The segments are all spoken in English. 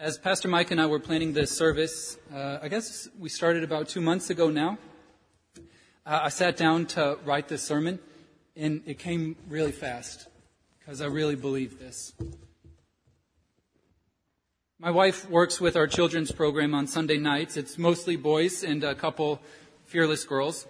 As Pastor Mike and I were planning this service, uh, I guess we started about two months ago now. Uh, I sat down to write this sermon, and it came really fast because I really believe this. My wife works with our children's program on Sunday nights. It's mostly boys and a couple fearless girls.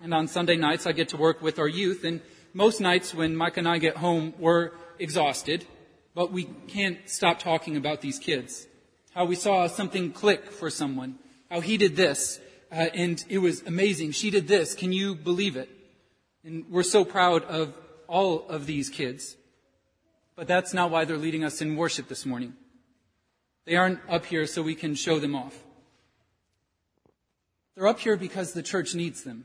And on Sunday nights, I get to work with our youth. And most nights when Mike and I get home, we're exhausted but we can't stop talking about these kids. How we saw something click for someone. How he did this, uh, and it was amazing. She did this. Can you believe it? And we're so proud of all of these kids. But that's not why they're leading us in worship this morning. They aren't up here so we can show them off. They're up here because the church needs them.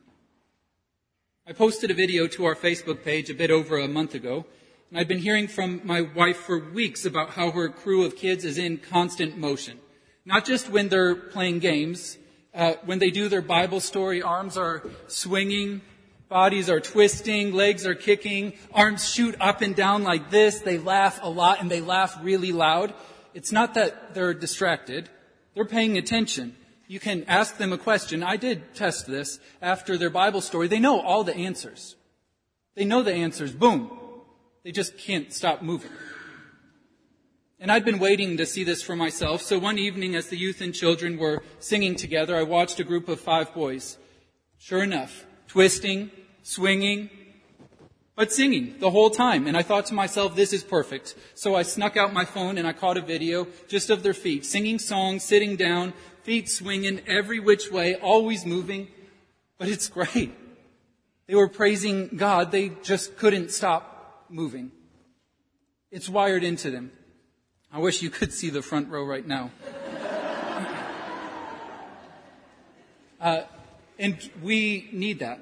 I posted a video to our Facebook page a bit over a month ago and I've been hearing from my wife for weeks about how her crew of kids is in constant motion. Not just when they're playing games, uh, when they do their Bible story, arms are swinging, bodies are twisting, legs are kicking, arms shoot up and down like this. They laugh a lot and they laugh really loud. It's not that they're distracted. They're paying attention. You can ask them a question. I did test this after their Bible story. They know all the answers. They know the answers. Boom. They just can't stop moving. And I'd been waiting to see this for myself, so one evening as the youth and children were singing together, I watched a group of five boys. Sure enough, twisting, swinging, but singing the whole time. And I thought to myself, this is perfect. So I snuck out my phone and I caught a video just of their feet, singing songs, sitting down, feet swinging every which way, always moving. But it's great. They were praising God. They just couldn't stop moving. It's wired into them. I wish you could see the front row right now. uh, and we need that.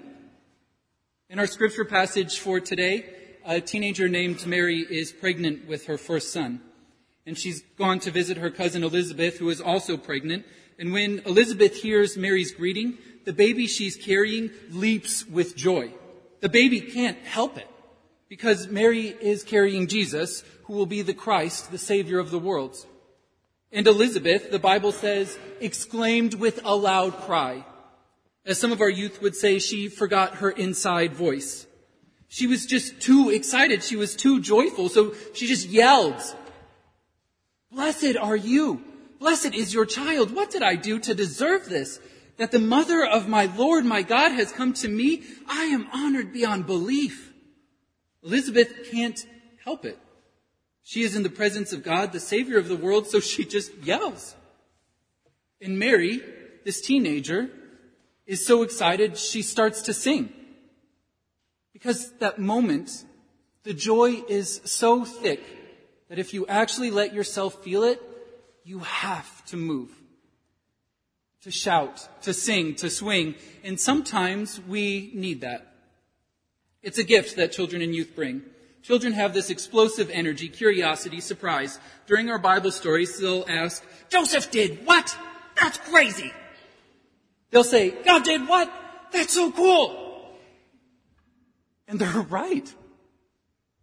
In our scripture passage for today, a teenager named Mary is pregnant with her first son. And she's gone to visit her cousin Elizabeth, who is also pregnant. And when Elizabeth hears Mary's greeting, the baby she's carrying leaps with joy. The baby can't help it because Mary is carrying Jesus, who will be the Christ, the Savior of the world. And Elizabeth, the Bible says, exclaimed with a loud cry. As some of our youth would say, she forgot her inside voice. She was just too excited. She was too joyful. So she just yelled, Blessed are you. Blessed is your child. What did I do to deserve this? That the mother of my Lord, my God, has come to me? I am honored beyond belief. Elizabeth can't help it. She is in the presence of God, the Savior of the world, so she just yells. And Mary, this teenager, is so excited she starts to sing. Because that moment, the joy is so thick that if you actually let yourself feel it, you have to move. To shout, to sing, to swing. And sometimes we need that. It's a gift that children and youth bring. Children have this explosive energy, curiosity, surprise. During our Bible stories, they'll ask, Joseph did what? That's crazy. They'll say, God did what? That's so cool. And they're right.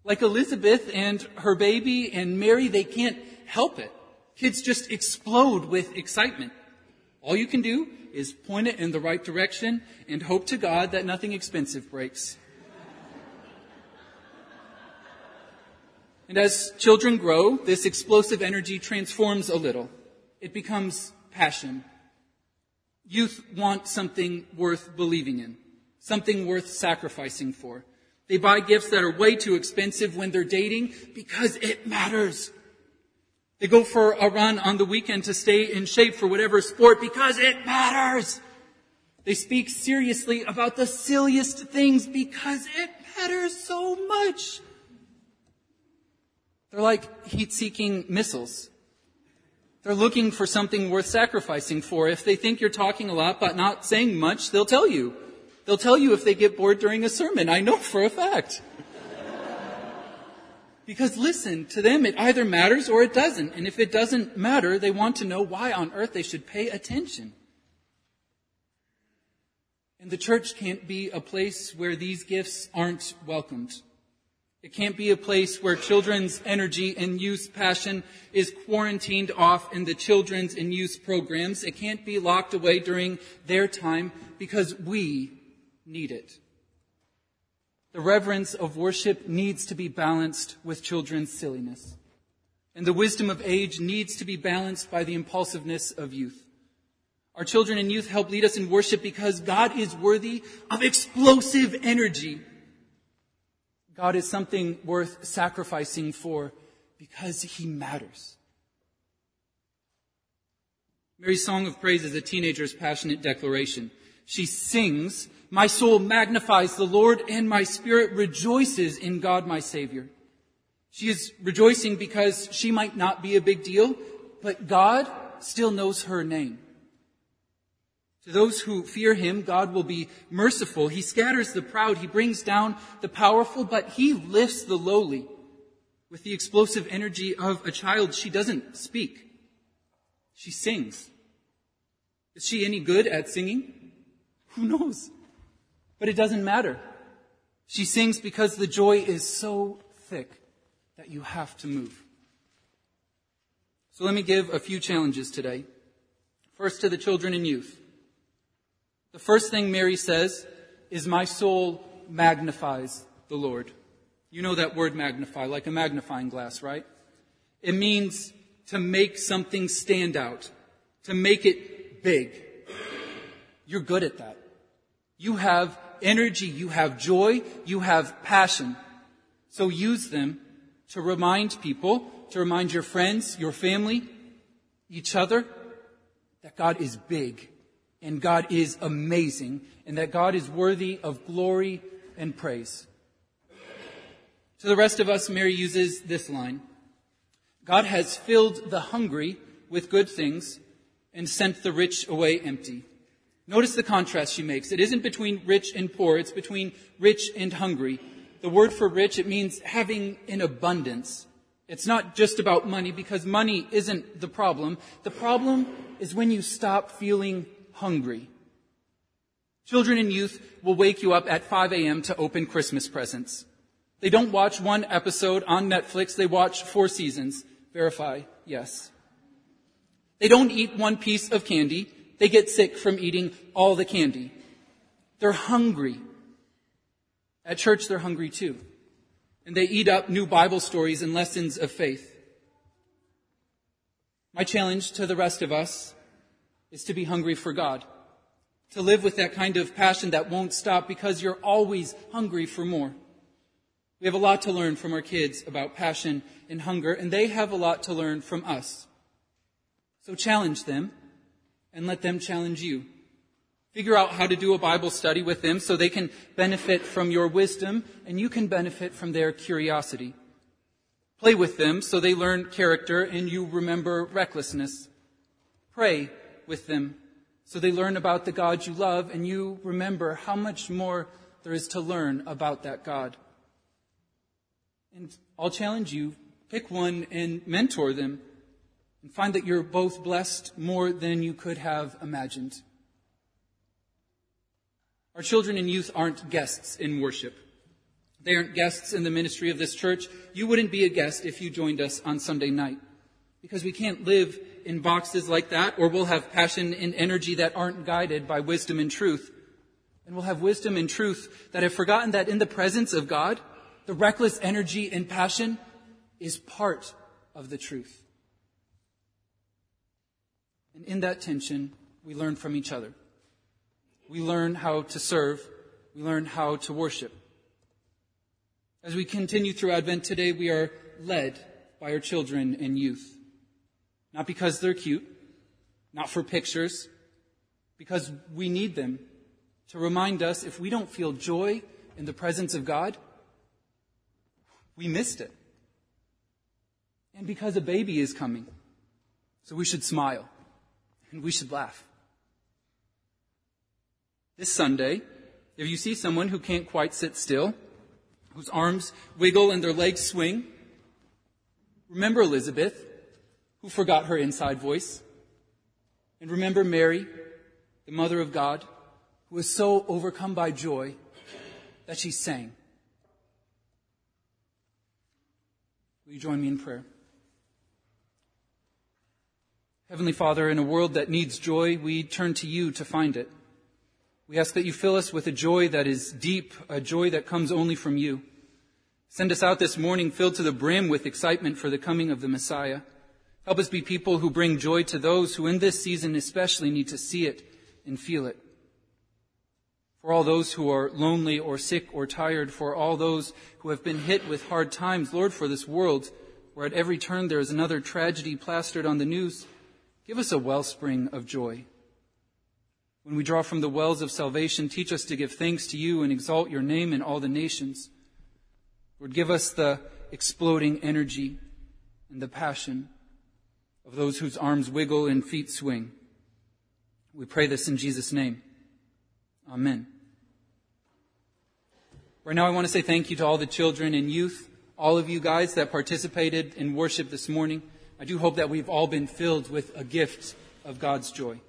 Like Elizabeth and her baby and Mary, they can't help it. Kids just explode with excitement. All you can do is point it in the right direction and hope to God that nothing expensive breaks. And as children grow, this explosive energy transforms a little. It becomes passion. Youth want something worth believing in, something worth sacrificing for. They buy gifts that are way too expensive when they're dating because it matters. They go for a run on the weekend to stay in shape for whatever sport because it matters. They speak seriously about the silliest things because it matters so much. They're like heat seeking missiles. They're looking for something worth sacrificing for. If they think you're talking a lot but not saying much, they'll tell you. They'll tell you if they get bored during a sermon. I know for a fact. because listen, to them it either matters or it doesn't. And if it doesn't matter, they want to know why on earth they should pay attention. And the church can't be a place where these gifts aren't welcomed. It can't be a place where children's energy and youth passion is quarantined off in the children's and youth programs. It can't be locked away during their time because we need it. The reverence of worship needs to be balanced with children's silliness. And the wisdom of age needs to be balanced by the impulsiveness of youth. Our children and youth help lead us in worship because God is worthy of explosive energy. God is something worth sacrificing for because he matters. Mary's song of praise is a teenager's passionate declaration. She sings, My soul magnifies the Lord, and my spirit rejoices in God my Savior. She is rejoicing because she might not be a big deal, but God still knows her name. To those who fear him, God will be merciful. He scatters the proud. He brings down the powerful, but he lifts the lowly. With the explosive energy of a child, she doesn't speak. She sings. Is she any good at singing? Who knows? But it doesn't matter. She sings because the joy is so thick that you have to move. So let me give a few challenges today. First to the children and youth. The first thing Mary says is, My soul magnifies the Lord. You know that word magnify, like a magnifying glass, right? It means to make something stand out, to make it big. You're good at that. You have energy, you have joy, you have passion. So use them to remind people, to remind your friends, your family, each other, that God is big and God is amazing and that God is worthy of glory and praise. To the rest of us, Mary uses this line. God has filled the hungry with good things and sent the rich away empty. Notice the contrast she makes. It isn't between rich and poor, it's between rich and hungry. The word for rich, it means having in abundance. It's not just about money because money isn't the problem. The problem is when you stop feeling hungry. Children and youth will wake you up at 5 a.m. to open Christmas presents. They don't watch one episode on Netflix, they watch four seasons. Verify, yes. They don't eat one piece of candy, they get sick from eating all the candy. They're hungry. At church, they're hungry too. And they eat up new Bible stories and lessons of faith. My challenge to the rest of us is to be hungry for God. To live with that kind of passion that won't stop because you're always hungry for more. We have a lot to learn from our kids about passion and hunger, and they have a lot to learn from us. So challenge them and let them challenge you. Figure out how to do a Bible study with them so they can benefit from your wisdom and you can benefit from their curiosity. Play with them so they learn character and you remember recklessness. Pray with them so they learn about the God you love and you remember how much more there is to learn about that God. And I'll challenge you, pick one and mentor them and find that you're both blessed more than you could have imagined. Our children and youth aren't guests in worship. They aren't guests in the ministry of this church. You wouldn't be a guest if you joined us on Sunday night because we can't live in boxes like that, or we'll have passion and energy that aren't guided by wisdom and truth. And we'll have wisdom and truth that have forgotten that in the presence of God, the reckless energy and passion is part of the truth. And in that tension, we learn from each other. We learn how to serve. We learn how to worship. As we continue through Advent today, we are led by our children and youth. Not because they're cute, not for pictures, because we need them to remind us if we don't feel joy in the presence of God, we missed it. And because a baby is coming, so we should smile and we should laugh. This Sunday, if you see someone who can't quite sit still, whose arms wiggle and their legs swing, remember Elizabeth who forgot her inside voice. And remember Mary, the Mother of God, who was so overcome by joy that she sang. Will you join me in prayer? Heavenly Father, in a world that needs joy, we turn to you to find it. We ask that you fill us with a joy that is deep, a joy that comes only from you. Send us out this morning filled to the brim with excitement for the coming of the Messiah. Help us be people who bring joy to those who in this season especially need to see it and feel it. For all those who are lonely or sick or tired, for all those who have been hit with hard times, Lord, for this world where at every turn there is another tragedy plastered on the news, give us a wellspring of joy. When we draw from the wells of salvation, teach us to give thanks to you and exalt your name in all the nations. Lord, give us the exploding energy and the passion of those whose arms wiggle and feet swing. We pray this in Jesus' name. Amen. Right now, I want to say thank you to all the children and youth, all of you guys that participated in worship this morning. I do hope that we've all been filled with a gift of God's joy.